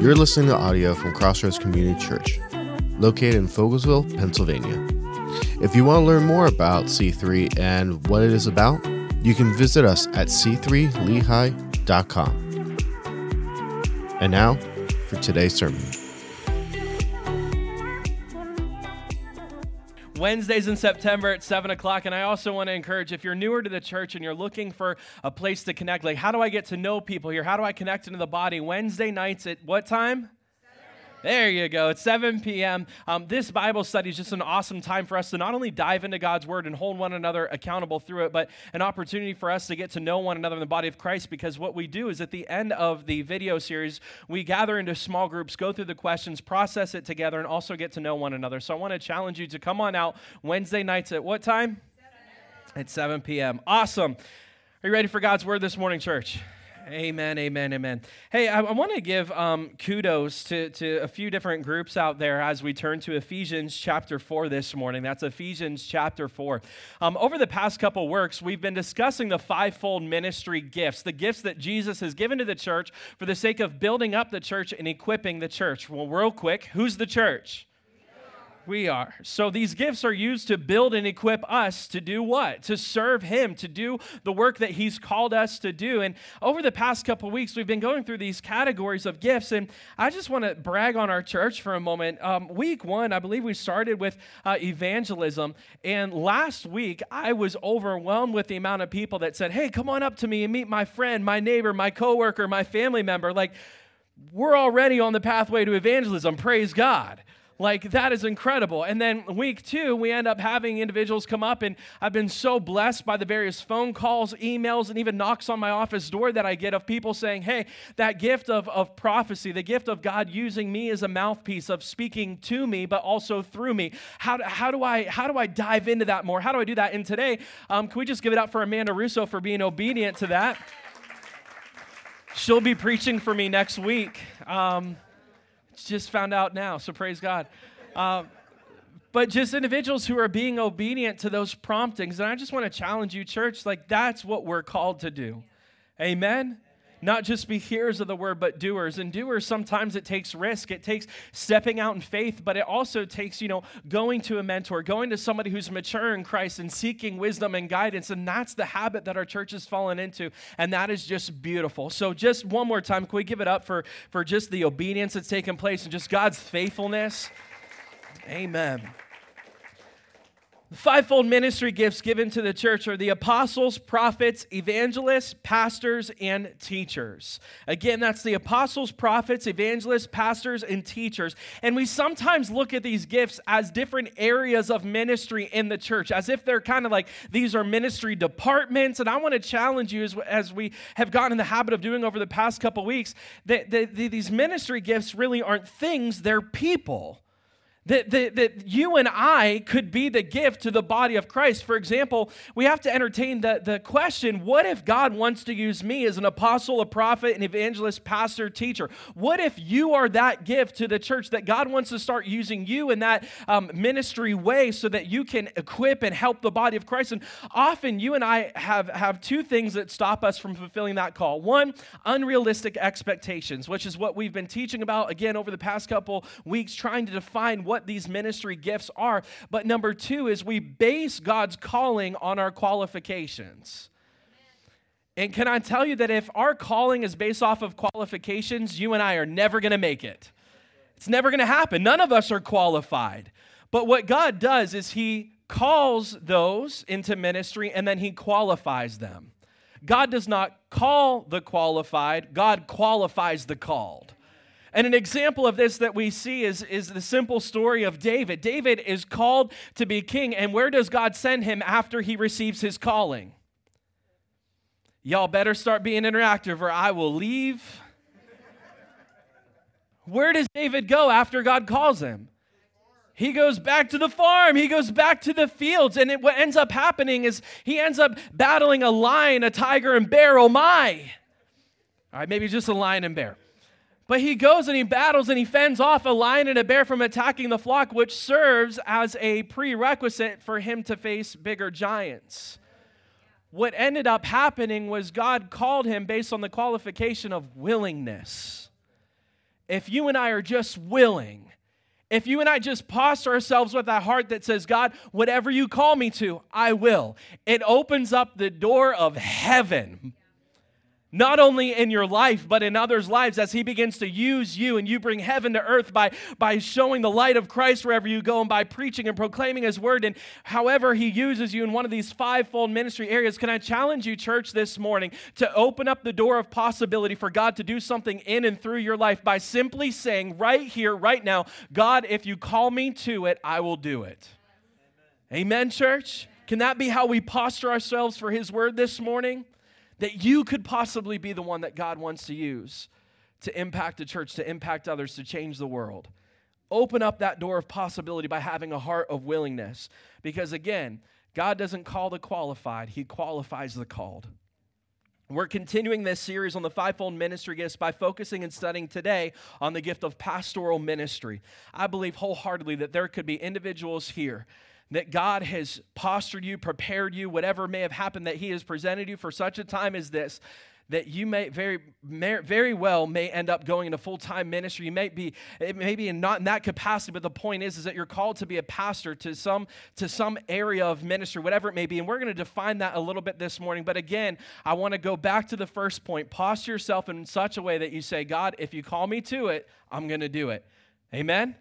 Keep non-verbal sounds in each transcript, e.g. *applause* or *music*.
You're listening to audio from Crossroads Community Church, located in Fogelsville, Pennsylvania. If you want to learn more about C3 and what it is about, you can visit us at c3lehigh.com. And now for today's sermon. Wednesdays in September at 7 o'clock. And I also want to encourage if you're newer to the church and you're looking for a place to connect, like how do I get to know people here? How do I connect into the body? Wednesday nights at what time? There you go. It's 7 p.m. Um, this Bible study is just an awesome time for us to not only dive into God's Word and hold one another accountable through it, but an opportunity for us to get to know one another in the body of Christ. Because what we do is at the end of the video series, we gather into small groups, go through the questions, process it together, and also get to know one another. So I want to challenge you to come on out Wednesday nights at what time? 7. At 7 p.m. Awesome. Are you ready for God's Word this morning, church? Amen, amen, amen. Hey, I, I want to give um, kudos to, to a few different groups out there as we turn to Ephesians chapter 4 this morning. That's Ephesians chapter 4. Um, over the past couple works, we've been discussing the fivefold ministry gifts, the gifts that Jesus has given to the church for the sake of building up the church and equipping the church. Well, real quick, who's the church? We are. So these gifts are used to build and equip us to do what? To serve Him, to do the work that He's called us to do. And over the past couple weeks, we've been going through these categories of gifts. And I just want to brag on our church for a moment. Um, week one, I believe we started with uh, evangelism. And last week, I was overwhelmed with the amount of people that said, Hey, come on up to me and meet my friend, my neighbor, my coworker, my family member. Like, we're already on the pathway to evangelism. Praise God. Like, that is incredible. And then week two, we end up having individuals come up, and I've been so blessed by the various phone calls, emails, and even knocks on my office door that I get of people saying, Hey, that gift of, of prophecy, the gift of God using me as a mouthpiece of speaking to me, but also through me. How do, how do, I, how do I dive into that more? How do I do that? And today, um, can we just give it up for Amanda Russo for being obedient to that? She'll be preaching for me next week. Um, just found out now, so praise God. Uh, but just individuals who are being obedient to those promptings. And I just want to challenge you, church, like that's what we're called to do. Amen not just be hearers of the word, but doers. And doers, sometimes it takes risk. It takes stepping out in faith, but it also takes, you know, going to a mentor, going to somebody who's mature in Christ and seeking wisdom and guidance. And that's the habit that our church has fallen into. And that is just beautiful. So, just one more time, can we give it up for, for just the obedience that's taken place and just God's faithfulness? Amen. The fivefold ministry gifts given to the church are the apostles, prophets, evangelists, pastors, and teachers. Again, that's the apostles, prophets, evangelists, pastors, and teachers. And we sometimes look at these gifts as different areas of ministry in the church, as if they're kind of like these are ministry departments. And I want to challenge you, as, as we have gotten in the habit of doing over the past couple weeks, that, that, that these ministry gifts really aren't things, they're people. That, that, that you and I could be the gift to the body of Christ. For example, we have to entertain the, the question what if God wants to use me as an apostle, a prophet, an evangelist, pastor, teacher? What if you are that gift to the church that God wants to start using you in that um, ministry way so that you can equip and help the body of Christ? And often you and I have, have two things that stop us from fulfilling that call. One, unrealistic expectations, which is what we've been teaching about again over the past couple weeks, trying to define what what these ministry gifts are. But number two is we base God's calling on our qualifications. And can I tell you that if our calling is based off of qualifications, you and I are never going to make it. It's never going to happen. None of us are qualified. But what God does is He calls those into ministry and then He qualifies them. God does not call the qualified, God qualifies the called. And an example of this that we see is, is the simple story of David. David is called to be king, and where does God send him after he receives his calling? Y'all better start being interactive or I will leave. Where does David go after God calls him? He goes back to the farm. He goes back to the fields. And it, what ends up happening is he ends up battling a lion, a tiger, and bear. Oh my. All right, maybe just a lion and bear. But he goes and he battles and he fends off a lion and a bear from attacking the flock, which serves as a prerequisite for him to face bigger giants. What ended up happening was God called him based on the qualification of willingness. if you and I are just willing, if you and I just posture ourselves with that heart that says, God, whatever you call me to, I will, it opens up the door of heaven not only in your life but in others lives as he begins to use you and you bring heaven to earth by by showing the light of christ wherever you go and by preaching and proclaiming his word. And however he uses you in one of these fivefold ministry areas can i challenge you church this morning to open up the door of possibility for god to do something in and through your life by simply saying right here right now god if you call me to it i will do it. Amen, amen church? Can that be how we posture ourselves for his word this morning that you could possibly be the one that God wants to use to impact the church, to impact others, to change the world. Open up that door of possibility by having a heart of willingness. Because again, God doesn't call the qualified, He qualifies the called. We're continuing this series on the fivefold ministry gifts by focusing and studying today on the gift of pastoral ministry. I believe wholeheartedly that there could be individuals here that God has postured you, prepared you, whatever may have happened, that He has presented you for such a time as this, that you may very, very well may end up going into full-time ministry. You may be, it may be not in that capacity, but the point is, is that you're called to be a pastor to some to some area of ministry, whatever it may be. And we're going to define that a little bit this morning. But again, I want to go back to the first point. Posture yourself in such a way that you say, God, if you call me to it, I'm going to do it. Amen.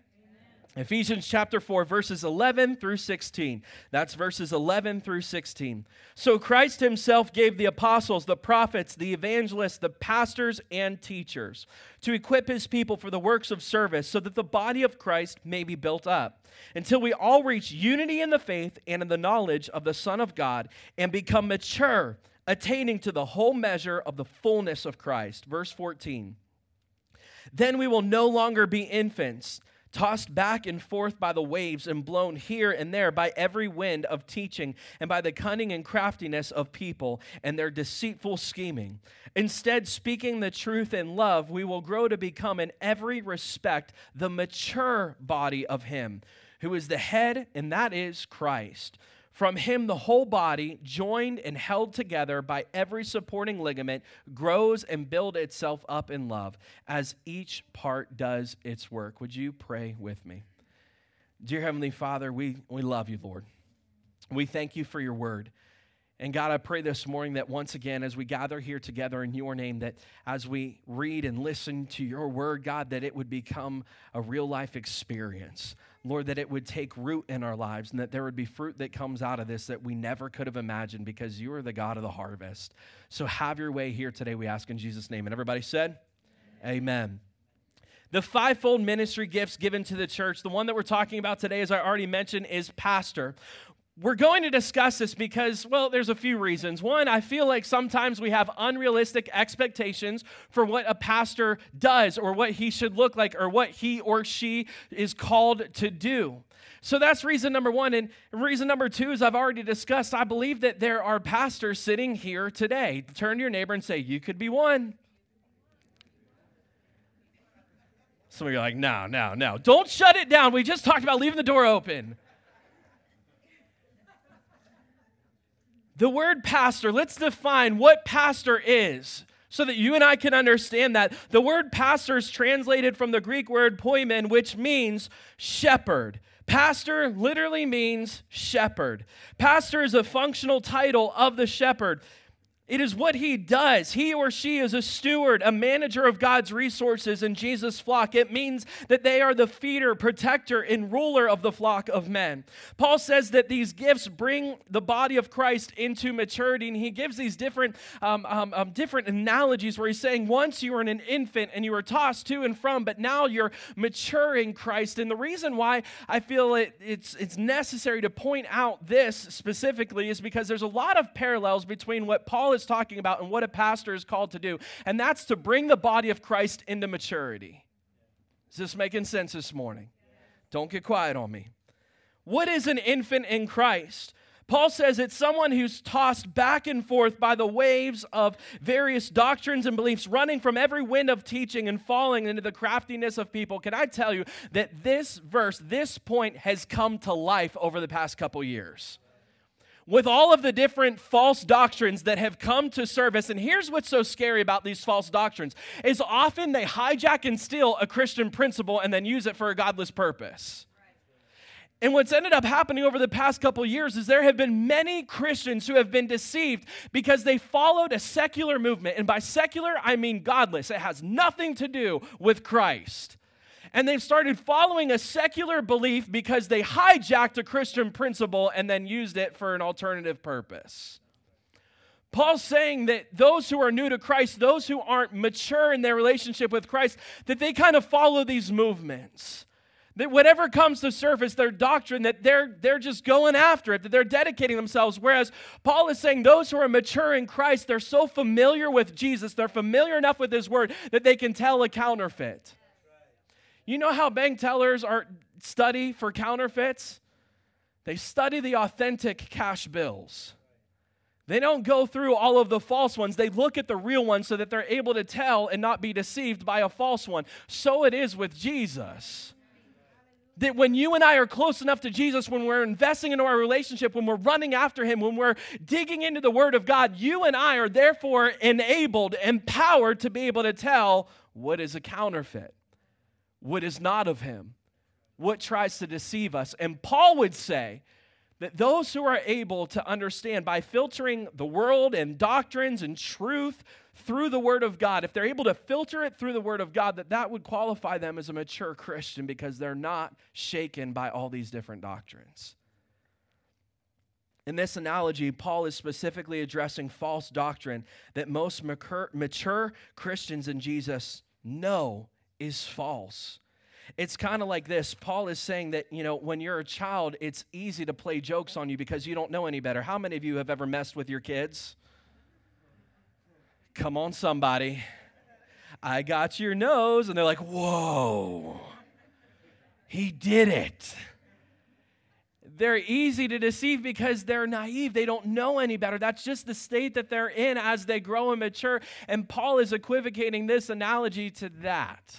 Ephesians chapter 4, verses 11 through 16. That's verses 11 through 16. So Christ himself gave the apostles, the prophets, the evangelists, the pastors, and teachers to equip his people for the works of service so that the body of Christ may be built up until we all reach unity in the faith and in the knowledge of the Son of God and become mature, attaining to the whole measure of the fullness of Christ. Verse 14. Then we will no longer be infants tossed back and forth by the waves and blown here and there by every wind of teaching and by the cunning and craftiness of people and their deceitful scheming. Instead, speaking the truth in love, we will grow to become in every respect the mature body of Him who is the head, and that is Christ. From him, the whole body, joined and held together by every supporting ligament, grows and builds itself up in love as each part does its work. Would you pray with me? Dear Heavenly Father, we, we love you, Lord. We thank you for your word. And God, I pray this morning that once again, as we gather here together in your name, that as we read and listen to your word, God, that it would become a real life experience. Lord, that it would take root in our lives and that there would be fruit that comes out of this that we never could have imagined because you are the God of the harvest. So have your way here today, we ask in Jesus' name. And everybody said, Amen. Amen. The fivefold ministry gifts given to the church, the one that we're talking about today, as I already mentioned, is pastor we're going to discuss this because, well, there's a few reasons. One, I feel like sometimes we have unrealistic expectations for what a pastor does or what he should look like or what he or she is called to do. So that's reason number one. And reason number two is I've already discussed. I believe that there are pastors sitting here today. Turn to your neighbor and say, You could be one. Some of you are like, No, no, no. Don't shut it down. We just talked about leaving the door open. The word pastor, let's define what pastor is so that you and I can understand that. The word pastor is translated from the Greek word poimen, which means shepherd. Pastor literally means shepherd. Pastor is a functional title of the shepherd. It is what he does. He or she is a steward, a manager of God's resources in Jesus' flock. It means that they are the feeder, protector, and ruler of the flock of men. Paul says that these gifts bring the body of Christ into maturity, and he gives these different, um, um, um, different analogies where he's saying, once you were an infant and you were tossed to and from, but now you're maturing Christ. And the reason why I feel it, it's, it's necessary to point out this specifically is because there's a lot of parallels between what Paul is talking about and what a pastor is called to do, and that's to bring the body of Christ into maturity. Is this making sense this morning? Don't get quiet on me. What is an infant in Christ? Paul says it's someone who's tossed back and forth by the waves of various doctrines and beliefs, running from every wind of teaching and falling into the craftiness of people. Can I tell you that this verse, this point, has come to life over the past couple years? With all of the different false doctrines that have come to service and here's what's so scary about these false doctrines is often they hijack and steal a christian principle and then use it for a godless purpose and what's ended up happening over the past couple years is there have been many Christians who have been deceived because they followed a secular movement. And by secular, I mean godless. It has nothing to do with Christ. And they've started following a secular belief because they hijacked a Christian principle and then used it for an alternative purpose. Paul's saying that those who are new to Christ, those who aren't mature in their relationship with Christ, that they kind of follow these movements. That whatever comes to surface, their doctrine, that they're, they're just going after it, that they're dedicating themselves. Whereas Paul is saying those who are mature in Christ, they're so familiar with Jesus, they're familiar enough with his word that they can tell a counterfeit. You know how bank tellers are study for counterfeits? They study the authentic cash bills. They don't go through all of the false ones. They look at the real ones so that they're able to tell and not be deceived by a false one. So it is with Jesus that when you and I are close enough to Jesus, when we're investing into our relationship, when we're running after Him, when we're digging into the Word of God, you and I are therefore enabled, empowered to be able to tell what is a counterfeit, what is not of Him, what tries to deceive us. And Paul would say, that those who are able to understand by filtering the world and doctrines and truth through the word of god if they're able to filter it through the word of god that that would qualify them as a mature christian because they're not shaken by all these different doctrines in this analogy, Paul is specifically addressing false doctrine that most mature Christians in Jesus know is false. It's kind of like this. Paul is saying that, you know, when you're a child, it's easy to play jokes on you because you don't know any better. How many of you have ever messed with your kids? Come on, somebody. I got your nose. And they're like, whoa, he did it. They're easy to deceive because they're naive. They don't know any better. That's just the state that they're in as they grow and mature. And Paul is equivocating this analogy to that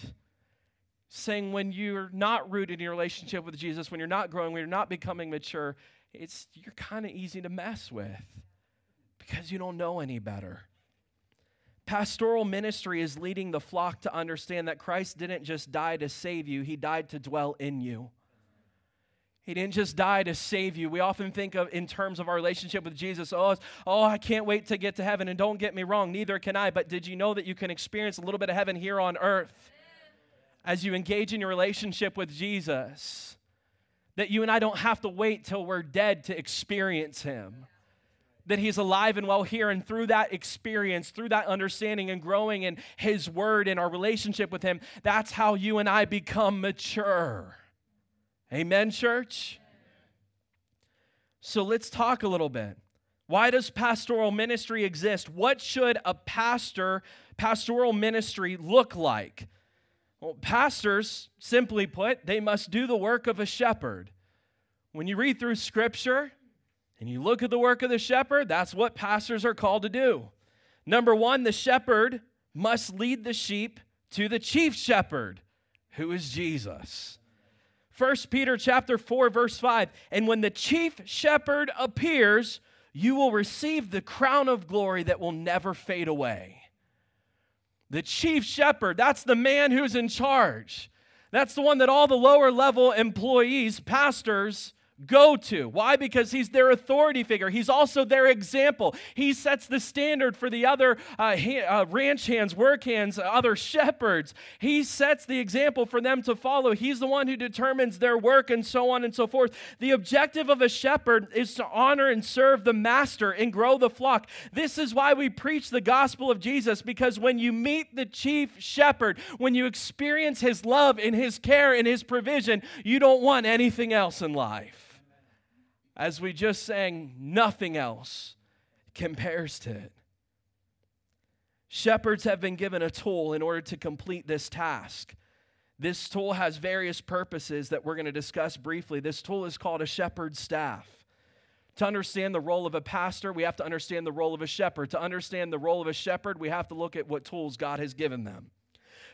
saying when you're not rooted in your relationship with Jesus, when you're not growing, when you're not becoming mature, it's you're kind of easy to mess with because you don't know any better. Pastoral ministry is leading the flock to understand that Christ didn't just die to save you, he died to dwell in you. He didn't just die to save you. We often think of in terms of our relationship with Jesus, oh, oh, I can't wait to get to heaven. And don't get me wrong, neither can I. But did you know that you can experience a little bit of heaven here on earth? as you engage in your relationship with Jesus, that you and I don't have to wait till we're dead to experience Him. That He's alive and well here, and through that experience, through that understanding and growing in His Word and our relationship with Him, that's how you and I become mature. Amen, church? So let's talk a little bit. Why does pastoral ministry exist? What should a pastor, pastoral ministry look like? Well, pastors, simply put, they must do the work of a shepherd. When you read through scripture and you look at the work of the shepherd, that's what pastors are called to do. Number one, the shepherd must lead the sheep to the chief shepherd, who is Jesus. 1 Peter chapter 4 verse 5 and when the chief shepherd appears you will receive the crown of glory that will never fade away the chief shepherd, that's the man who's in charge. That's the one that all the lower level employees, pastors, go to. Why? Because he's their authority figure. He's also their example. He sets the standard for the other uh, ha- uh, ranch hands, work hands, other shepherds. He sets the example for them to follow. He's the one who determines their work and so on and so forth. The objective of a shepherd is to honor and serve the master and grow the flock. This is why we preach the gospel of Jesus because when you meet the chief shepherd, when you experience his love and his care and his provision, you don't want anything else in life as we just sang, nothing else compares to it. Shepherds have been given a tool in order to complete this task. This tool has various purposes that we're going to discuss briefly. This tool is called a shepherd's staff. To understand the role of a pastor, we have to understand the role of a shepherd. To understand the role of a shepherd, we have to look at what tools God has given them.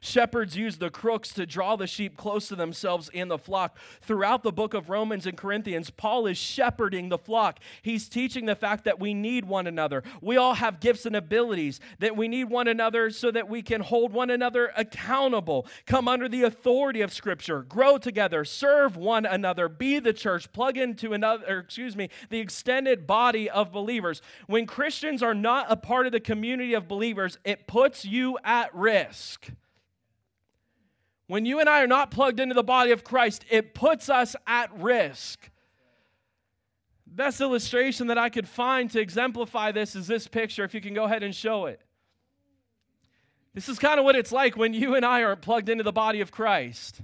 Shepherds use the crooks to draw the sheep close to themselves in the flock. Throughout the book of Romans and Corinthians, Paul is shepherding the flock. He's teaching the fact that we need one another. We all have gifts and abilities, that we need one another so that we can hold one another accountable, come under the authority of Scripture, grow together, serve one another, be the church, plug into another, excuse me, the extended body of believers. When Christians are not a part of the community of believers, it puts you at risk. When you and I are not plugged into the body of Christ, it puts us at risk. Best illustration that I could find to exemplify this is this picture, if you can go ahead and show it. This is kind of what it's like when you and I aren't plugged into the body of Christ.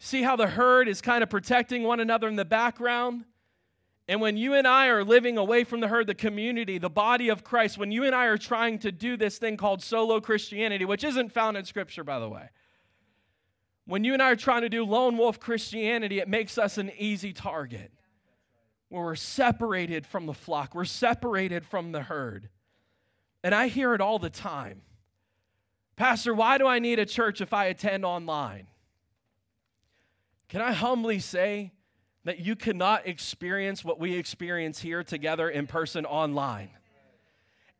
See how the herd is kind of protecting one another in the background? And when you and I are living away from the herd, the community, the body of Christ, when you and I are trying to do this thing called solo Christianity, which isn't found in Scripture, by the way, when you and I are trying to do lone wolf Christianity, it makes us an easy target where we're separated from the flock, we're separated from the herd. And I hear it all the time Pastor, why do I need a church if I attend online? Can I humbly say, that you cannot experience what we experience here together in person online.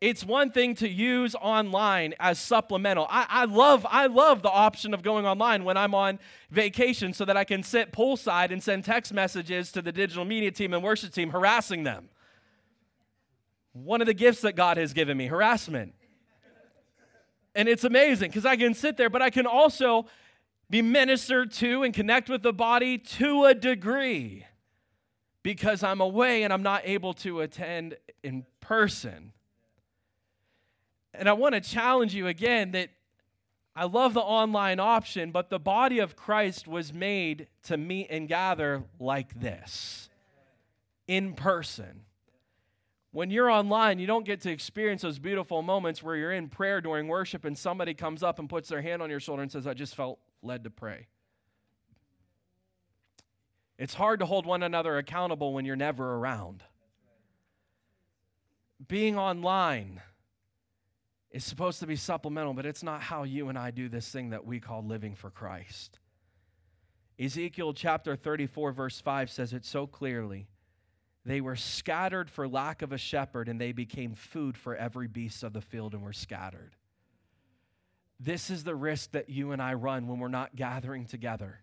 It's one thing to use online as supplemental. I, I, love, I love the option of going online when I'm on vacation so that I can sit poolside and send text messages to the digital media team and worship team harassing them. One of the gifts that God has given me, harassment. And it's amazing because I can sit there, but I can also be ministered to and connect with the body to a degree because I'm away and I'm not able to attend in person. And I want to challenge you again that I love the online option, but the body of Christ was made to meet and gather like this in person. When you're online, you don't get to experience those beautiful moments where you're in prayer during worship and somebody comes up and puts their hand on your shoulder and says, I just felt led to pray. It's hard to hold one another accountable when you're never around. Being online is supposed to be supplemental, but it's not how you and I do this thing that we call living for Christ. Ezekiel chapter 34, verse 5 says it so clearly. They were scattered for lack of a shepherd, and they became food for every beast of the field and were scattered. This is the risk that you and I run when we're not gathering together.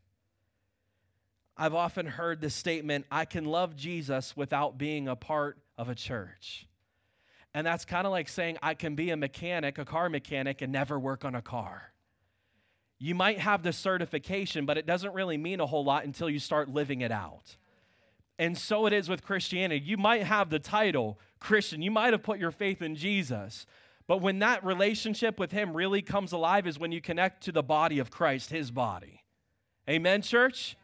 I've often heard the statement, I can love Jesus without being a part of a church. And that's kind of like saying, I can be a mechanic, a car mechanic, and never work on a car. You might have the certification, but it doesn't really mean a whole lot until you start living it out. And so it is with Christianity. You might have the title Christian, you might have put your faith in Jesus, but when that relationship with Him really comes alive is when you connect to the body of Christ, His body. Amen, church?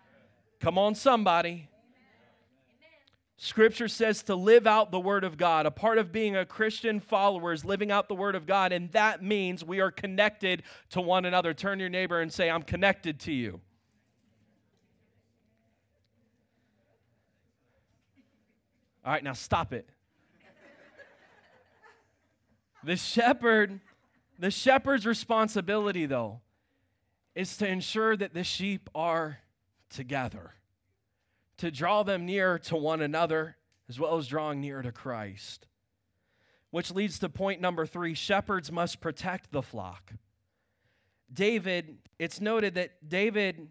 Come on, somebody. Scripture says to live out the Word of God. A part of being a Christian follower is living out the Word of God, and that means we are connected to one another. Turn your neighbor and say, I'm connected to you. All right, now stop it. the shepherd, the shepherd's responsibility, though, is to ensure that the sheep are together, to draw them near to one another, as well as drawing near to Christ. Which leads to point number three shepherds must protect the flock. David, it's noted that David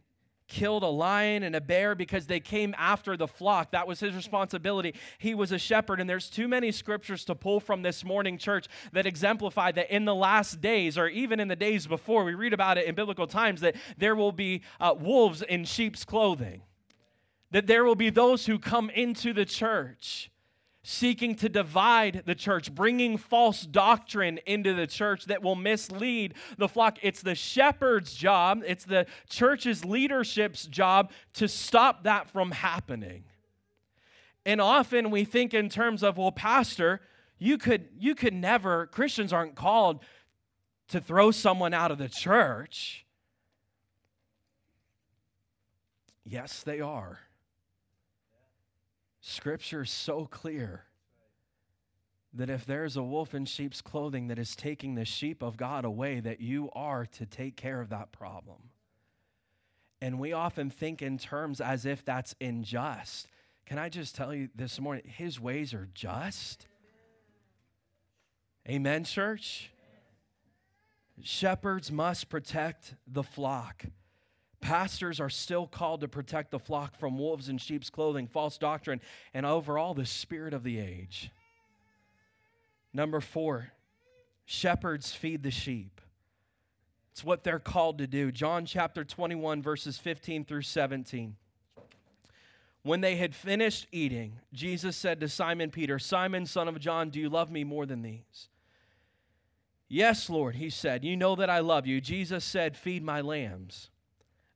killed a lion and a bear because they came after the flock. That was his responsibility. He was a shepherd. And there's too many scriptures to pull from this morning church that exemplify that in the last days, or even in the days before, we read about it in biblical times, that there will be uh, wolves in sheep's clothing, that there will be those who come into the church seeking to divide the church, bringing false doctrine into the church that will mislead the flock. It's the shepherd's job, it's the church's leadership's job to stop that from happening. And often we think in terms of, well, pastor, you could you could never Christians aren't called to throw someone out of the church. Yes, they are. Scripture is so clear. that if there's a wolf in sheep's clothing that is taking the sheep of God away, that you are to take care of that problem. And we often think in terms as if that's unjust. Can I just tell you this morning, his ways are just? Amen, church? Shepherds must protect the flock. Pastors are still called to protect the flock from wolves in sheep's clothing, false doctrine, and overall the spirit of the age. Number four, shepherds feed the sheep. It's what they're called to do. John chapter 21, verses 15 through 17. When they had finished eating, Jesus said to Simon Peter, Simon, son of John, do you love me more than these? Yes, Lord, he said, You know that I love you. Jesus said, Feed my lambs.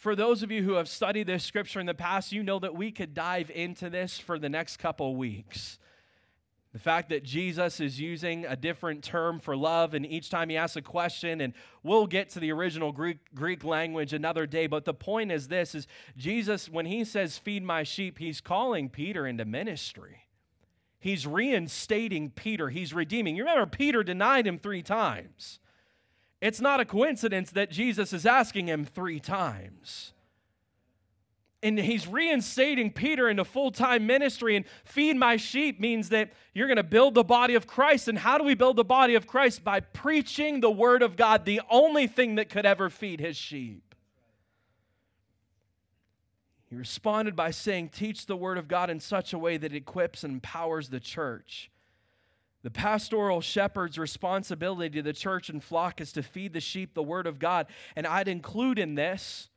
For those of you who have studied this scripture in the past, you know that we could dive into this for the next couple weeks. The fact that Jesus is using a different term for love, and each time he asks a question, and we'll get to the original Greek, Greek language another day, but the point is this is Jesus, when he says, feed my sheep, he's calling Peter into ministry. He's reinstating Peter. He's redeeming. You remember, Peter denied him three times. It's not a coincidence that Jesus is asking him three times. And he's reinstating Peter into full time ministry. And feed my sheep means that you're going to build the body of Christ. And how do we build the body of Christ? By preaching the word of God, the only thing that could ever feed his sheep. He responded by saying, Teach the word of God in such a way that it equips and empowers the church. The pastoral shepherd's responsibility to the church and flock is to feed the sheep the word of God. And I'd include in this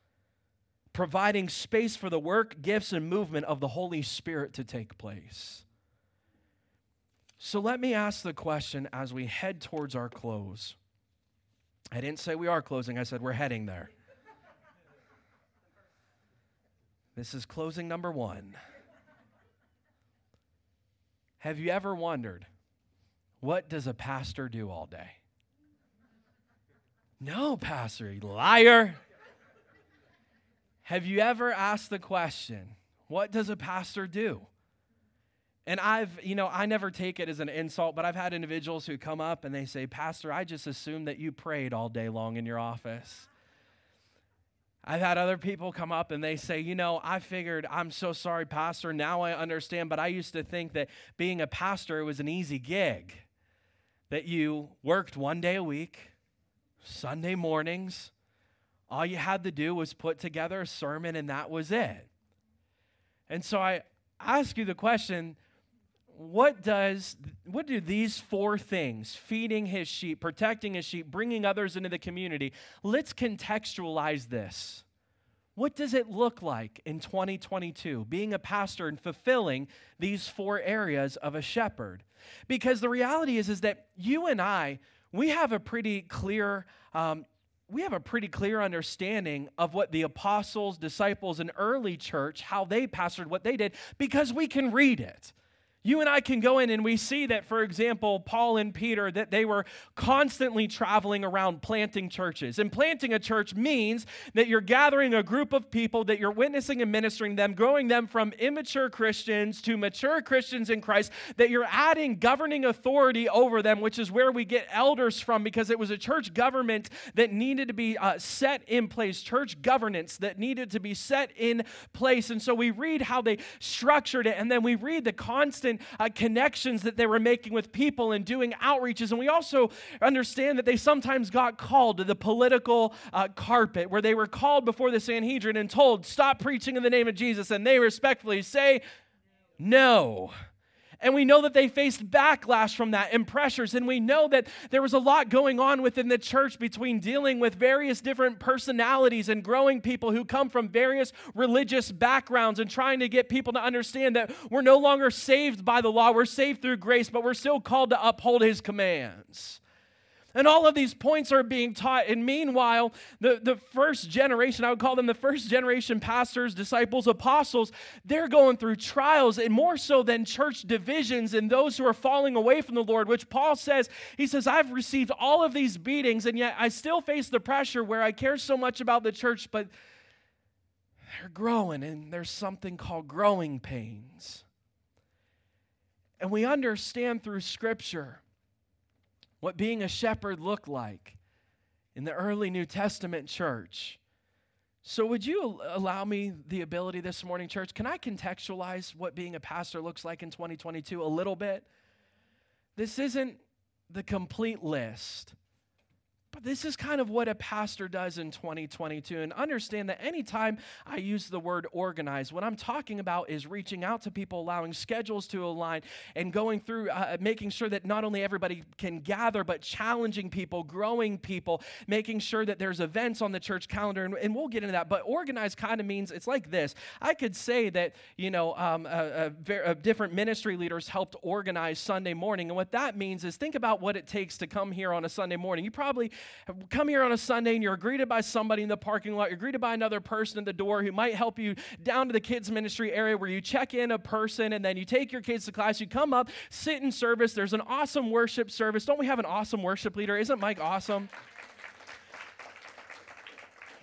providing space for the work, gifts, and movement of the Holy Spirit to take place. So let me ask the question as we head towards our close. I didn't say we are closing, I said we're heading there. This is closing number one. Have you ever wondered? What does a pastor do all day? No, pastor, you liar. Have you ever asked the question, what does a pastor do? And I've, you know, I never take it as an insult, but I've had individuals who come up and they say, Pastor, I just assumed that you prayed all day long in your office. I've had other people come up and they say, you know, I figured, I'm so sorry, Pastor. Now I understand, but I used to think that being a pastor was an easy gig that you worked one day a week, Sunday mornings. All you had to do was put together a sermon, and that was it. And so I ask you the question what does what do these four things feeding his sheep protecting his sheep bringing others into the community let's contextualize this what does it look like in 2022 being a pastor and fulfilling these four areas of a shepherd because the reality is, is that you and I, we have a pretty clear um, we have a pretty clear understanding of what the apostles, disciples, and early church, how they pastored what they did, because we can read it. You and I can go in and we see that, for example, Paul and Peter, that they were constantly traveling around planting churches. And planting a church means that you're gathering a group of people, that you're witnessing and ministering them, growing them from immature Christians to mature Christians in Christ, that you're adding governing authority over them, which is where we get elders from, because it was a church government that needed to be uh, set in place, church governance that needed to be set in place. And so we read how they structured it, and then we read the constant uh, connections that they were making with people and doing outreaches. And we also understand that they sometimes got called to the political uh, carpet where they were called before the Sanhedrin and told, Stop preaching in the name of Jesus. And they respectfully say, No. And we know that they faced backlash from that and pressures. And we know that there was a lot going on within the church between dealing with various different personalities and growing people who come from various religious backgrounds and trying to get people to understand that we're no longer saved by the law, we're saved through grace, but we're still called to uphold his commands. And all of these points are being taught. And meanwhile, the, the first generation, I would call them the first generation pastors, disciples, apostles, they're going through trials, and more so than church divisions and those who are falling away from the Lord, which Paul says, he says, I've received all of these beatings, and yet I still face the pressure where I care so much about the church, but they're growing, and there's something called growing pains. And we understand through Scripture what being a shepherd looked like in the early New Testament church. So, would you allow me the ability this morning, church? Can I contextualize what being a pastor looks like in 2022 a little bit? This isn't the complete list. But this is kind of what a pastor does in 2022. And understand that anytime I use the word organize, what I'm talking about is reaching out to people, allowing schedules to align, and going through uh, making sure that not only everybody can gather, but challenging people, growing people, making sure that there's events on the church calendar. And, and we'll get into that. But organize kind of means it's like this I could say that, you know, um, a, a, a different ministry leaders helped organize Sunday morning. And what that means is think about what it takes to come here on a Sunday morning. You probably come here on a Sunday and you're greeted by somebody in the parking lot, you're greeted by another person at the door who might help you down to the kids' ministry area where you check in a person and then you take your kids to class, you come up, sit in service. There's an awesome worship service. Don't we have an awesome worship leader? Isn't Mike awesome?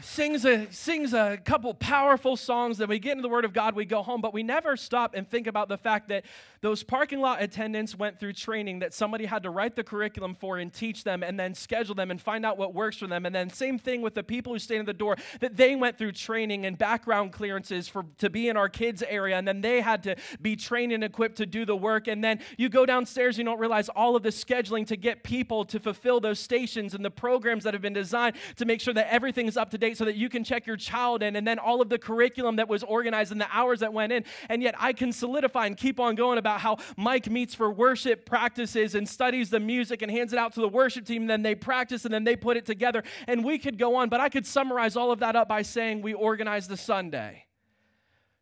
sings a, sings a couple powerful songs. Then we get into the Word of God, we go home, but we never stop and think about the fact that those parking lot attendants went through training that somebody had to write the curriculum for and teach them and then schedule them and find out what works for them. And then same thing with the people who stand at the door, that they went through training and background clearances for to be in our kids area. And then they had to be trained and equipped to do the work. And then you go downstairs, you don't realize all of the scheduling to get people to fulfill those stations and the programs that have been designed to make sure that everything is up to date so that you can check your child in. And then all of the curriculum that was organized and the hours that went in. And yet I can solidify and keep on going about about how Mike meets for worship practices and studies the music and hands it out to the worship team. Then they practice and then they put it together. And we could go on, but I could summarize all of that up by saying we organize the Sunday.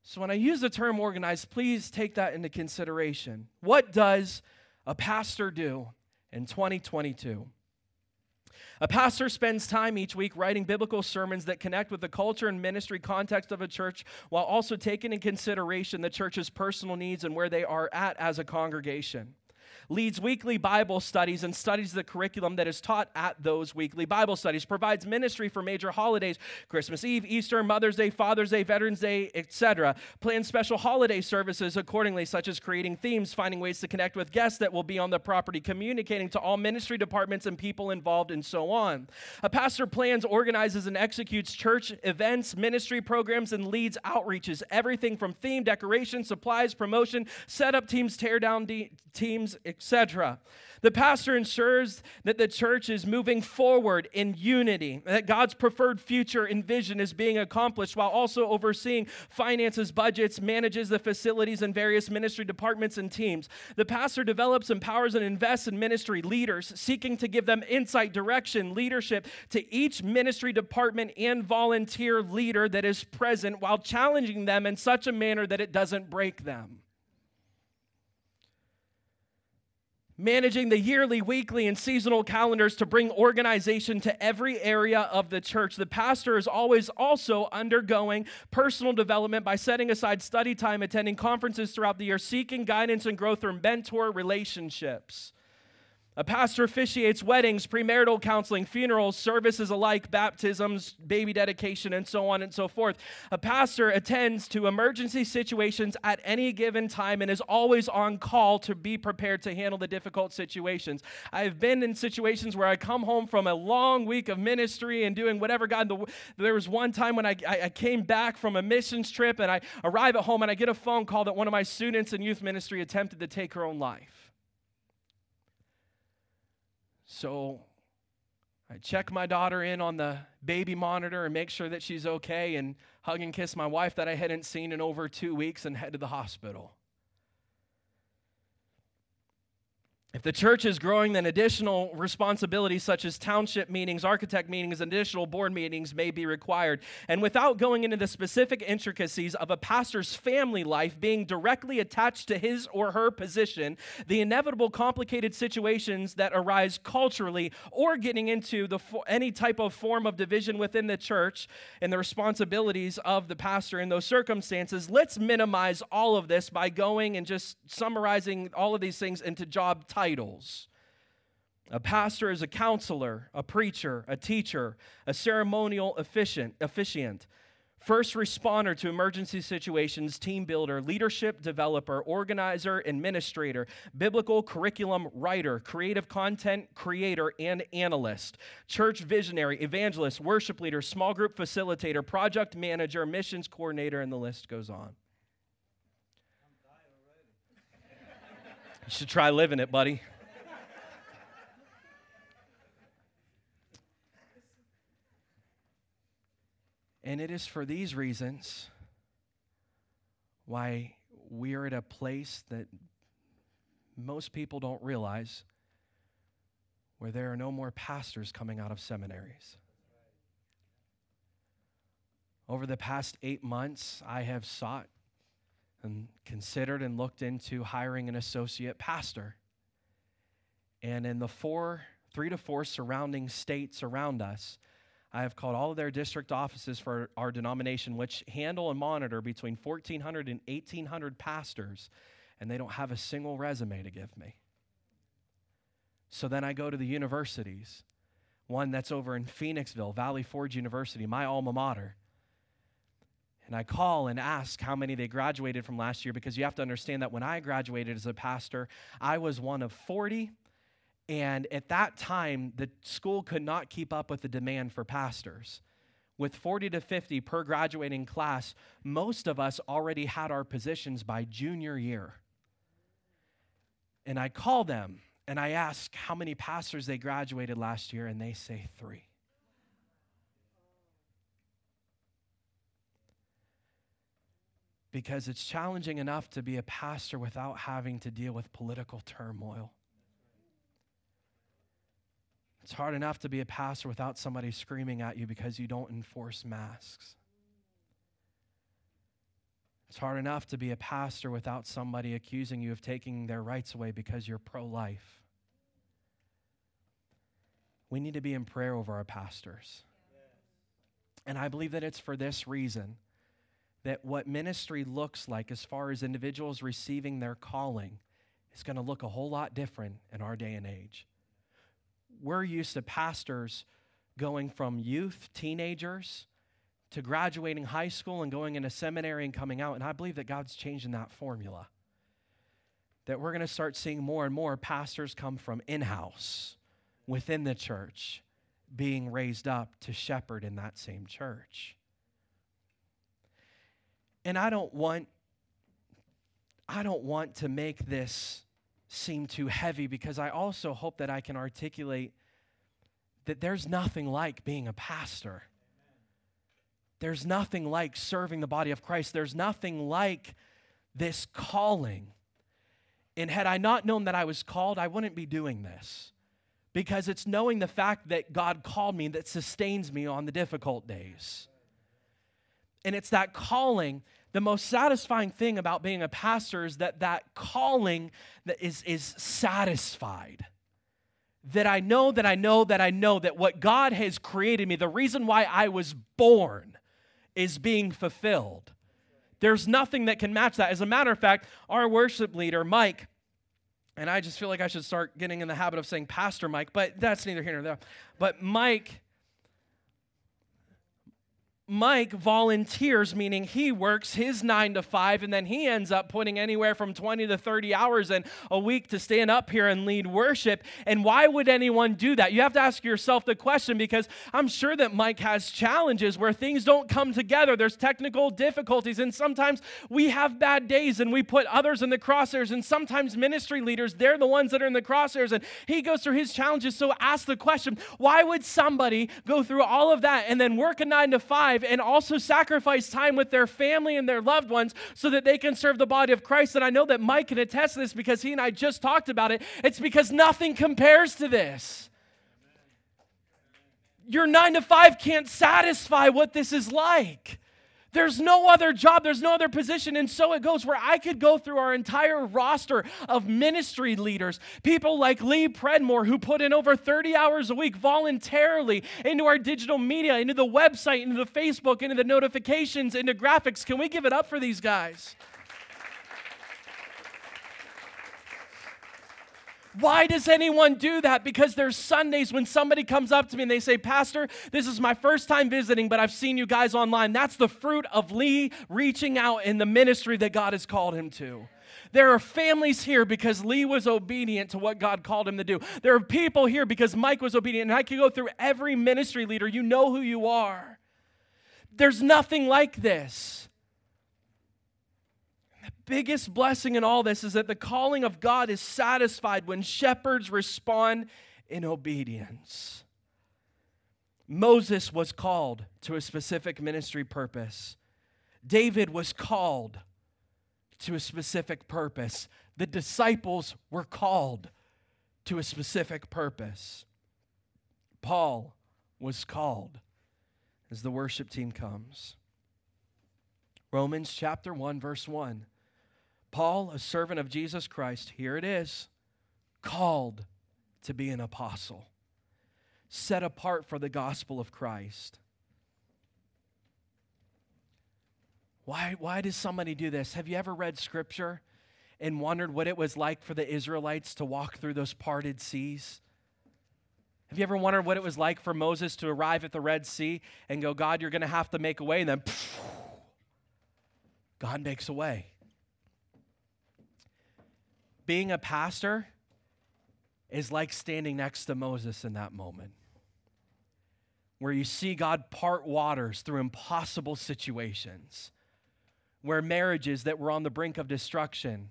So when I use the term organized, please take that into consideration. What does a pastor do in 2022? A pastor spends time each week writing biblical sermons that connect with the culture and ministry context of a church while also taking in consideration the church's personal needs and where they are at as a congregation leads weekly Bible studies and studies the curriculum that is taught at those weekly Bible studies, provides ministry for major holidays, Christmas Eve, Easter, Mother's Day, Father's Day, Veterans Day, etc. Plans special holiday services accordingly, such as creating themes, finding ways to connect with guests that will be on the property, communicating to all ministry departments and people involved, and so on. A pastor plans, organizes, and executes church events, ministry programs, and leads outreaches, everything from theme, decoration, supplies, promotion, setup teams, tear down de- teams, etc. The pastor ensures that the church is moving forward in unity, that God's preferred future and vision is being accomplished while also overseeing finances, budgets, manages the facilities and various ministry departments and teams. The pastor develops, empowers, and invests in ministry leaders, seeking to give them insight, direction, leadership to each ministry department and volunteer leader that is present while challenging them in such a manner that it doesn't break them. Managing the yearly, weekly, and seasonal calendars to bring organization to every area of the church. The pastor is always also undergoing personal development by setting aside study time, attending conferences throughout the year, seeking guidance and growth through mentor relationships. A pastor officiates weddings, premarital counseling, funerals, services alike, baptisms, baby dedication, and so on and so forth. A pastor attends to emergency situations at any given time and is always on call to be prepared to handle the difficult situations. I've been in situations where I come home from a long week of ministry and doing whatever God. There was one time when I, I came back from a missions trip and I arrive at home and I get a phone call that one of my students in youth ministry attempted to take her own life. So I check my daughter in on the baby monitor and make sure that she's okay and hug and kiss my wife that I hadn't seen in over two weeks and head to the hospital. If the church is growing, then additional responsibilities such as township meetings, architect meetings, additional board meetings may be required. And without going into the specific intricacies of a pastor's family life being directly attached to his or her position, the inevitable complicated situations that arise culturally or getting into the, any type of form of division within the church and the responsibilities of the pastor in those circumstances, let's minimize all of this by going and just summarizing all of these things into job titles titles. A pastor is a counselor, a preacher, a teacher, a ceremonial officiant, officiant, first responder to emergency situations, team builder, leadership developer, organizer, administrator, biblical curriculum writer, creative content creator, and analyst, church visionary, evangelist, worship leader, small group facilitator, project manager, missions coordinator, and the list goes on. You should try living it, buddy. And it is for these reasons why we're at a place that most people don't realize where there are no more pastors coming out of seminaries. Over the past eight months, I have sought and considered and looked into hiring an associate pastor. And in the four, three to four surrounding states around us, I have called all of their district offices for our denomination, which handle and monitor between 1,400 and 1,800 pastors, and they don't have a single resume to give me. So then I go to the universities, one that's over in Phoenixville, Valley Forge University, my alma mater and I call and ask how many they graduated from last year because you have to understand that when I graduated as a pastor, I was one of 40. And at that time, the school could not keep up with the demand for pastors. With 40 to 50 per graduating class, most of us already had our positions by junior year. And I call them and I ask how many pastors they graduated last year, and they say three. Because it's challenging enough to be a pastor without having to deal with political turmoil. It's hard enough to be a pastor without somebody screaming at you because you don't enforce masks. It's hard enough to be a pastor without somebody accusing you of taking their rights away because you're pro life. We need to be in prayer over our pastors. And I believe that it's for this reason that what ministry looks like as far as individuals receiving their calling is going to look a whole lot different in our day and age. We're used to pastors going from youth, teenagers, to graduating high school and going into seminary and coming out. And I believe that God's changing that formula. That we're going to start seeing more and more pastors come from in house within the church being raised up to shepherd in that same church. And I don't want I don't want to make this seem too heavy because I also hope that I can articulate that there's nothing like being a pastor. There's nothing like serving the body of Christ. There's nothing like this calling. And had I not known that I was called, I wouldn't be doing this. Because it's knowing the fact that God called me that sustains me on the difficult days. And it's that calling the most satisfying thing about being a pastor is that that calling that is, is satisfied. That i know that i know that i know that what god has created me the reason why i was born is being fulfilled. There's nothing that can match that. As a matter of fact our worship leader mike and i just feel like i should start getting in the habit of saying pastor mike but that's neither here nor there. But mike Mike volunteers, meaning he works his nine to five, and then he ends up putting anywhere from 20 to 30 hours in a week to stand up here and lead worship. And why would anyone do that? You have to ask yourself the question because I'm sure that Mike has challenges where things don't come together. There's technical difficulties, and sometimes we have bad days and we put others in the crosshairs, and sometimes ministry leaders, they're the ones that are in the crosshairs, and he goes through his challenges. So ask the question why would somebody go through all of that and then work a nine to five? And also sacrifice time with their family and their loved ones so that they can serve the body of Christ. And I know that Mike can attest to this because he and I just talked about it. It's because nothing compares to this. Your nine to five can't satisfy what this is like. There's no other job, there's no other position. And so it goes where I could go through our entire roster of ministry leaders, people like Lee Predmore, who put in over 30 hours a week voluntarily into our digital media, into the website, into the Facebook, into the notifications, into graphics. Can we give it up for these guys? Why does anyone do that? Because there's Sundays when somebody comes up to me and they say, Pastor, this is my first time visiting, but I've seen you guys online. That's the fruit of Lee reaching out in the ministry that God has called him to. There are families here because Lee was obedient to what God called him to do. There are people here because Mike was obedient. And I could go through every ministry leader. You know who you are. There's nothing like this biggest blessing in all this is that the calling of God is satisfied when shepherds respond in obedience. Moses was called to a specific ministry purpose. David was called to a specific purpose. The disciples were called to a specific purpose. Paul was called as the worship team comes. Romans chapter 1, verse 1. Paul, a servant of Jesus Christ, here it is, called to be an apostle, set apart for the gospel of Christ. Why, why does somebody do this? Have you ever read scripture and wondered what it was like for the Israelites to walk through those parted seas? Have you ever wondered what it was like for Moses to arrive at the Red Sea and go, God, you're going to have to make a way? And then God makes a way being a pastor is like standing next to Moses in that moment, where you see God part waters through impossible situations, where marriages that were on the brink of destruction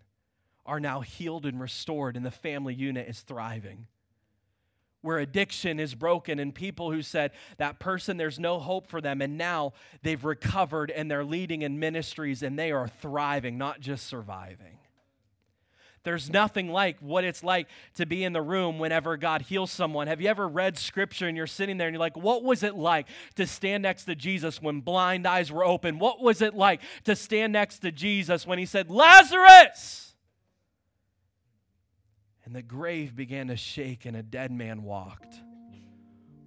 are now healed and restored, and the family unit is thriving. Where addiction is broken, and people who said that person, there's no hope for them, and now they've recovered and they're leading in ministries and they are thriving, not just surviving. There's nothing like what it's like to be in the room whenever God heals someone. Have you ever read scripture and you're sitting there and you're like, what was it like to stand next to Jesus when blind eyes were open? What was it like to stand next to Jesus when he said, Lazarus? And the grave began to shake and a dead man walked.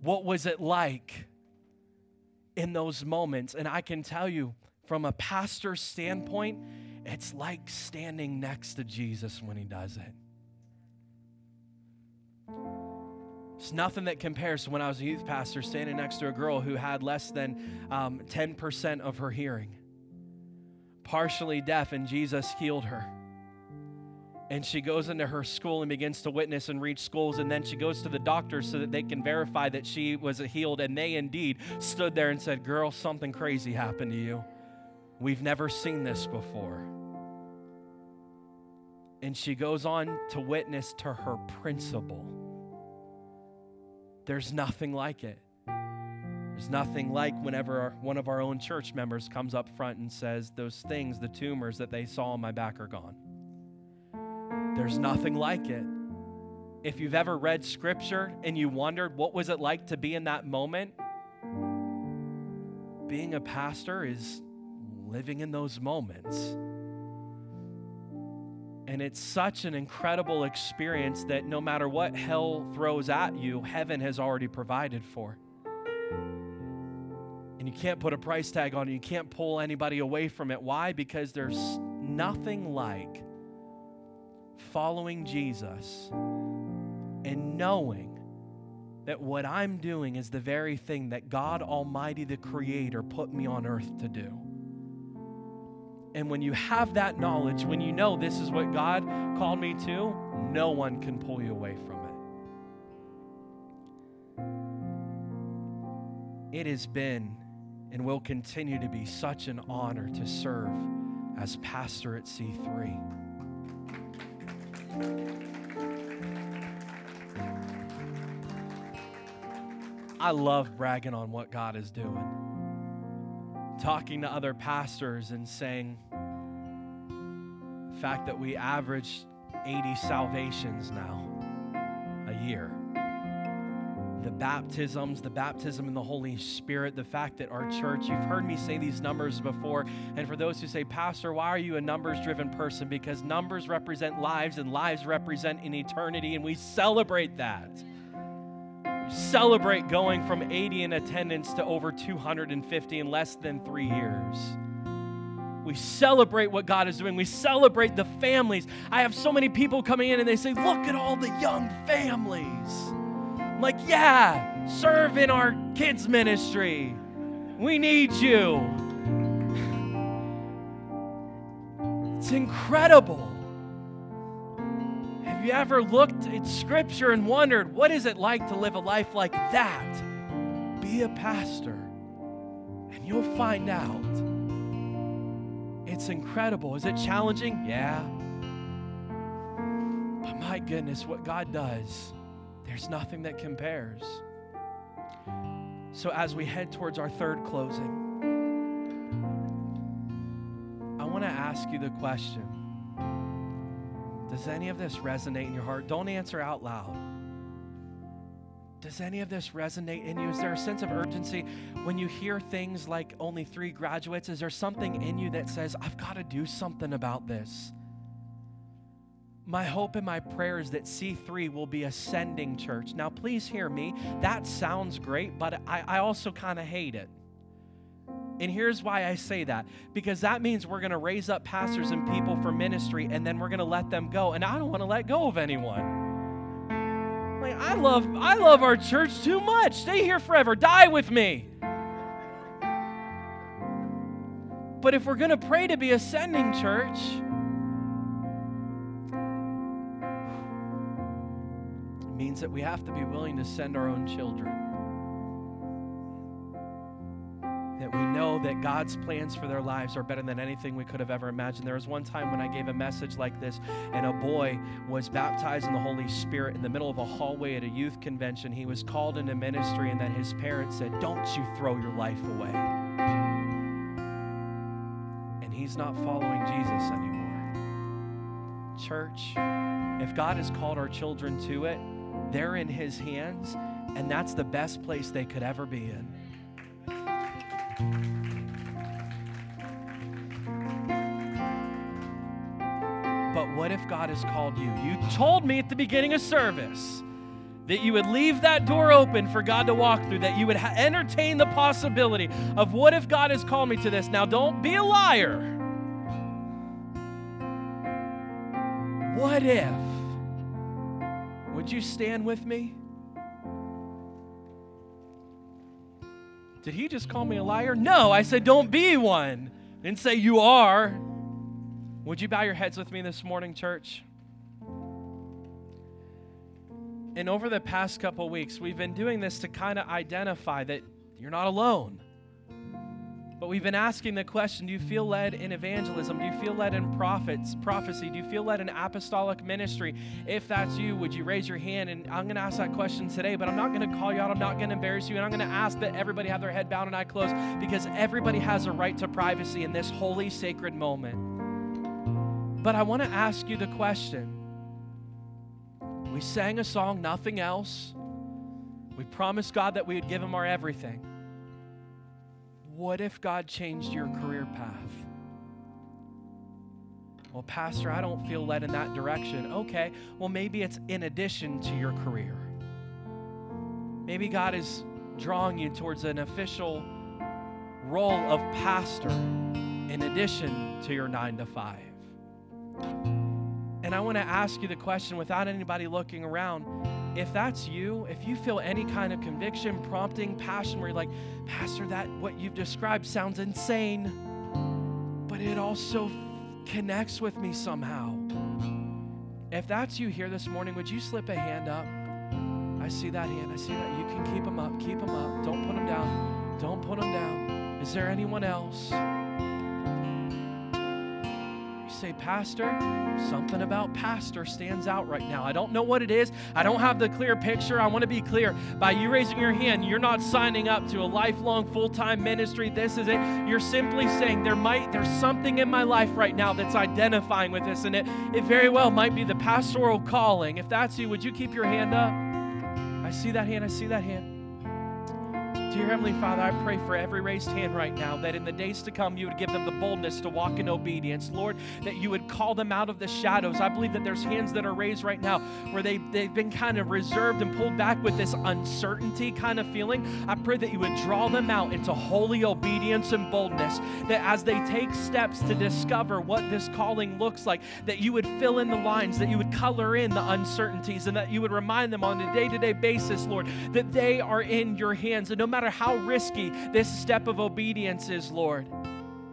What was it like in those moments? And I can tell you, from a pastor's standpoint, it's like standing next to Jesus when he does it. It's nothing that compares to when I was a youth pastor standing next to a girl who had less than um, 10% of her hearing, partially deaf, and Jesus healed her. And she goes into her school and begins to witness and reach schools. And then she goes to the doctors so that they can verify that she was healed. And they indeed stood there and said, Girl, something crazy happened to you. We've never seen this before. And she goes on to witness to her principal. There's nothing like it. There's nothing like whenever our, one of our own church members comes up front and says, Those things, the tumors that they saw on my back are gone. There's nothing like it. If you've ever read scripture and you wondered what was it like to be in that moment, being a pastor is living in those moments. And it's such an incredible experience that no matter what hell throws at you, heaven has already provided for. And you can't put a price tag on it. You can't pull anybody away from it. Why? Because there's nothing like following Jesus and knowing that what I'm doing is the very thing that God Almighty, the Creator, put me on earth to do. And when you have that knowledge, when you know this is what God called me to, no one can pull you away from it. It has been and will continue to be such an honor to serve as pastor at C3. I love bragging on what God is doing. Talking to other pastors and saying the fact that we average 80 salvations now a year the baptisms, the baptism in the Holy Spirit, the fact that our church, you've heard me say these numbers before. And for those who say, Pastor, why are you a numbers driven person? Because numbers represent lives and lives represent an eternity, and we celebrate that. Celebrate going from 80 in attendance to over 250 in less than three years. We celebrate what God is doing. We celebrate the families. I have so many people coming in and they say, Look at all the young families. I'm like, yeah, serve in our kids' ministry. We need you. *laughs* It's incredible. Have you ever looked at Scripture and wondered, what is it like to live a life like that? Be a pastor, and you'll find out. It's incredible. Is it challenging? Yeah. But my goodness, what God does there's nothing that compares. So, as we head towards our third closing, I want to ask you the question Does any of this resonate in your heart? Don't answer out loud. Does any of this resonate in you? Is there a sense of urgency when you hear things like only three graduates? Is there something in you that says, I've got to do something about this? my hope and my prayer is that C3 will be ascending church. Now, please hear me. That sounds great, but I, I also kind of hate it. And here's why I say that because that means we're going to raise up pastors and people for ministry and then we're going to let them go. And I don't want to let go of anyone. Like I love I love our church too much. Stay here forever. Die with me. But if we're going to pray to be ascending church, it means that we have to be willing to send our own children. That we know that God's plans for their lives are better than anything we could have ever imagined. There was one time when I gave a message like this, and a boy was baptized in the Holy Spirit in the middle of a hallway at a youth convention. He was called into ministry, and then his parents said, Don't you throw your life away. And he's not following Jesus anymore. Church, if God has called our children to it, they're in His hands, and that's the best place they could ever be in. But what if God has called you? You told me at the beginning of service that you would leave that door open for God to walk through, that you would ha- entertain the possibility of what if God has called me to this. Now, don't be a liar. What if? Would you stand with me? Did he just call me a liar? No, I said, don't be one. Didn't say you are. Would you bow your heads with me this morning, church? And over the past couple weeks, we've been doing this to kind of identify that you're not alone. But we've been asking the question do you feel led in evangelism? Do you feel led in prophets, prophecy? Do you feel led in apostolic ministry? If that's you, would you raise your hand? And I'm going to ask that question today, but I'm not going to call you out. I'm not going to embarrass you. And I'm going to ask that everybody have their head bowed and eye closed because everybody has a right to privacy in this holy, sacred moment. But I want to ask you the question. We sang a song, nothing else. We promised God that we would give Him our everything. What if God changed your career path? Well, Pastor, I don't feel led in that direction. Okay, well, maybe it's in addition to your career. Maybe God is drawing you towards an official role of pastor in addition to your nine to five. And I want to ask you the question without anybody looking around if that's you, if you feel any kind of conviction, prompting, passion, where you're like, Pastor, that what you've described sounds insane, but it also connects with me somehow. If that's you here this morning, would you slip a hand up? I see that hand. I see that. You can keep them up. Keep them up. Don't put them down. Don't put them down. Is there anyone else? Say, Pastor, something about pastor stands out right now. I don't know what it is. I don't have the clear picture. I want to be clear. By you raising your hand, you're not signing up to a lifelong full-time ministry. This is it. You're simply saying there might there's something in my life right now that's identifying with this, and it, it very well might be the pastoral calling. If that's you, would you keep your hand up? I see that hand. I see that hand. Dear Heavenly Father, I pray for every raised hand right now that in the days to come you would give them the boldness to walk in obedience. Lord, that you would call them out of the shadows. I believe that there's hands that are raised right now where they, they've been kind of reserved and pulled back with this uncertainty kind of feeling. I pray that you would draw them out into holy obedience and boldness. That as they take steps to discover what this calling looks like, that you would fill in the lines, that you would color in the uncertainties, and that you would remind them on a day to day basis, Lord, that they are in your hands. And no matter matter how risky this step of obedience is, Lord,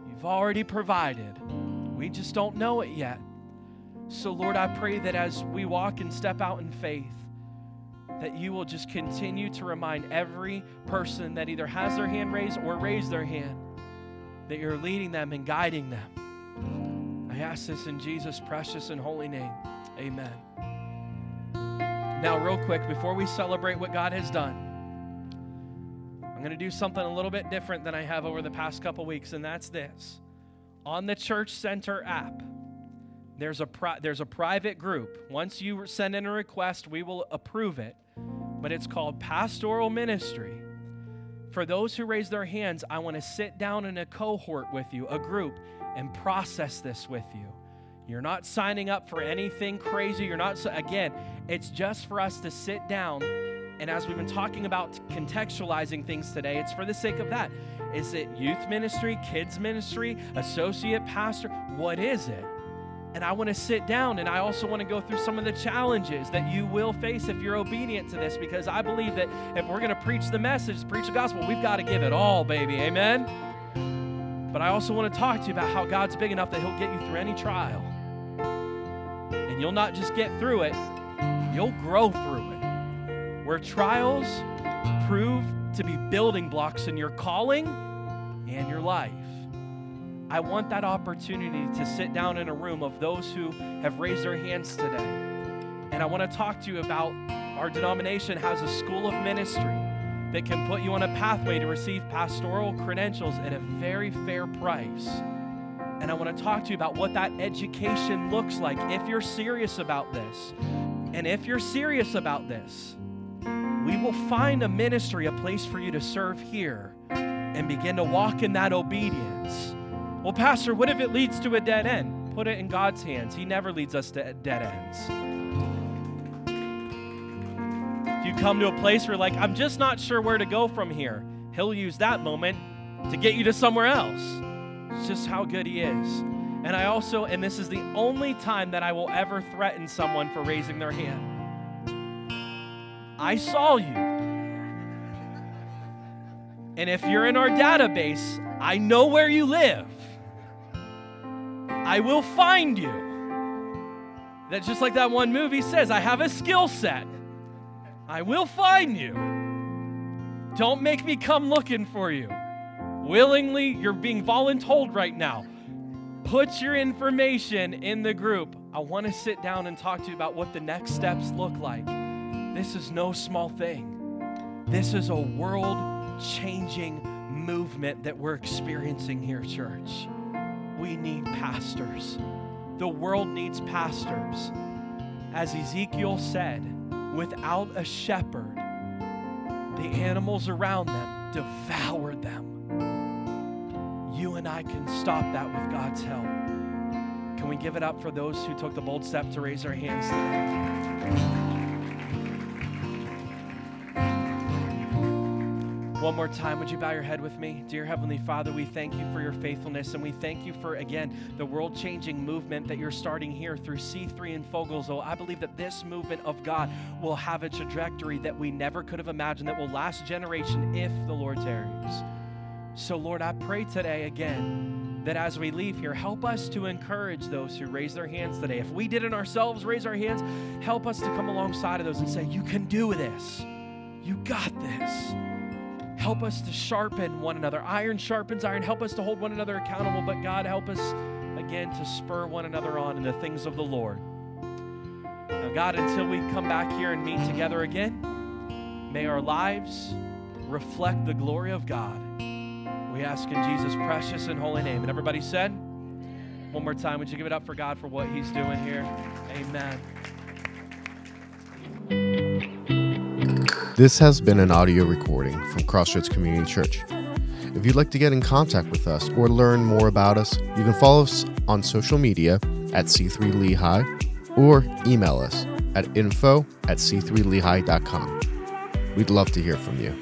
you've already provided. We just don't know it yet. So, Lord, I pray that as we walk and step out in faith, that you will just continue to remind every person that either has their hand raised or raised their hand that you're leading them and guiding them. I ask this in Jesus' precious and holy name. Amen. Now, real quick, before we celebrate what God has done, I'm going to do something a little bit different than I have over the past couple weeks, and that's this. On the Church Center app, there's a, pri- there's a private group. Once you send in a request, we will approve it, but it's called Pastoral Ministry. For those who raise their hands, I want to sit down in a cohort with you, a group, and process this with you. You're not signing up for anything crazy. You're not, again, it's just for us to sit down and as we've been talking about contextualizing things today, it's for the sake of that. Is it youth ministry, kids ministry, associate pastor? What is it? And I want to sit down and I also want to go through some of the challenges that you will face if you're obedient to this because I believe that if we're going to preach the message, preach the gospel, we've got to give it all, baby. Amen? But I also want to talk to you about how God's big enough that He'll get you through any trial. And you'll not just get through it, you'll grow through it where trials prove to be building blocks in your calling and your life. I want that opportunity to sit down in a room of those who have raised their hands today. And I want to talk to you about our denomination has a school of ministry that can put you on a pathway to receive pastoral credentials at a very fair price. And I want to talk to you about what that education looks like if you're serious about this. And if you're serious about this, we will find a ministry, a place for you to serve here and begin to walk in that obedience. Well, Pastor, what if it leads to a dead end? Put it in God's hands. He never leads us to dead ends. If you come to a place where, like, I'm just not sure where to go from here, He'll use that moment to get you to somewhere else. It's just how good He is. And I also, and this is the only time that I will ever threaten someone for raising their hand. I saw you. And if you're in our database, I know where you live. I will find you. That's just like that one movie says I have a skill set. I will find you. Don't make me come looking for you. Willingly, you're being voluntold right now. Put your information in the group. I want to sit down and talk to you about what the next steps look like. This is no small thing. This is a world changing movement that we're experiencing here, church. We need pastors. The world needs pastors. As Ezekiel said, without a shepherd, the animals around them devoured them. You and I can stop that with God's help. Can we give it up for those who took the bold step to raise their hands today? One more time, would you bow your head with me? Dear Heavenly Father, we thank you for your faithfulness and we thank you for, again, the world changing movement that you're starting here through C3 and Fogelsville. I believe that this movement of God will have a trajectory that we never could have imagined, that will last generation if the Lord tarries. So, Lord, I pray today again that as we leave here, help us to encourage those who raise their hands today. If we didn't ourselves raise our hands, help us to come alongside of those and say, You can do this. You got this. Help us to sharpen one another. Iron sharpens iron. Help us to hold one another accountable. But God, help us again to spur one another on in the things of the Lord. Now, God, until we come back here and meet together again, may our lives reflect the glory of God. We ask in Jesus' precious and holy name. And everybody said, one more time, would you give it up for God for what He's doing here? Amen. This has been an audio recording from Crossroads Community Church. If you'd like to get in contact with us or learn more about us, you can follow us on social media at C3 Lehigh or email us at info at c3lehigh.com. We'd love to hear from you.